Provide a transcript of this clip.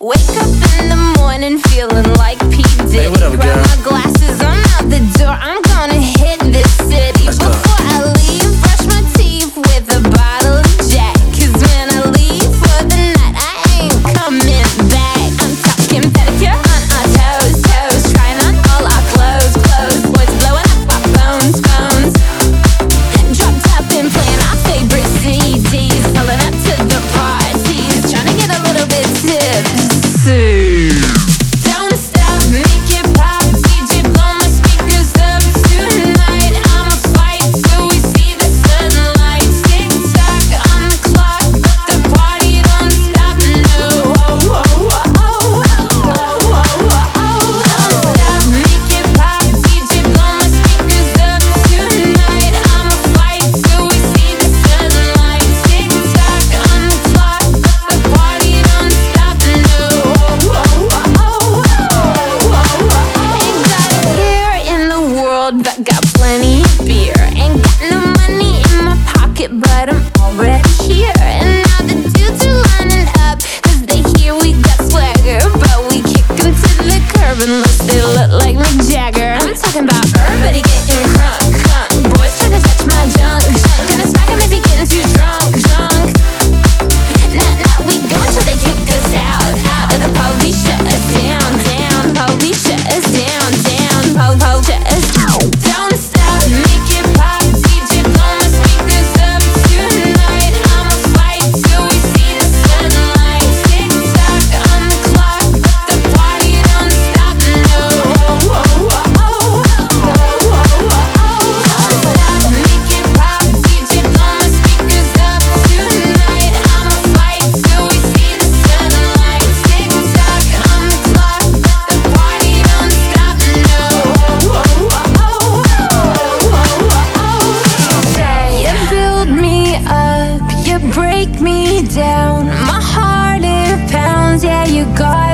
Wake up in the morning feeling like P. Diddy. Hey, what up, Grab my glasses, I'm out the door. I'm you got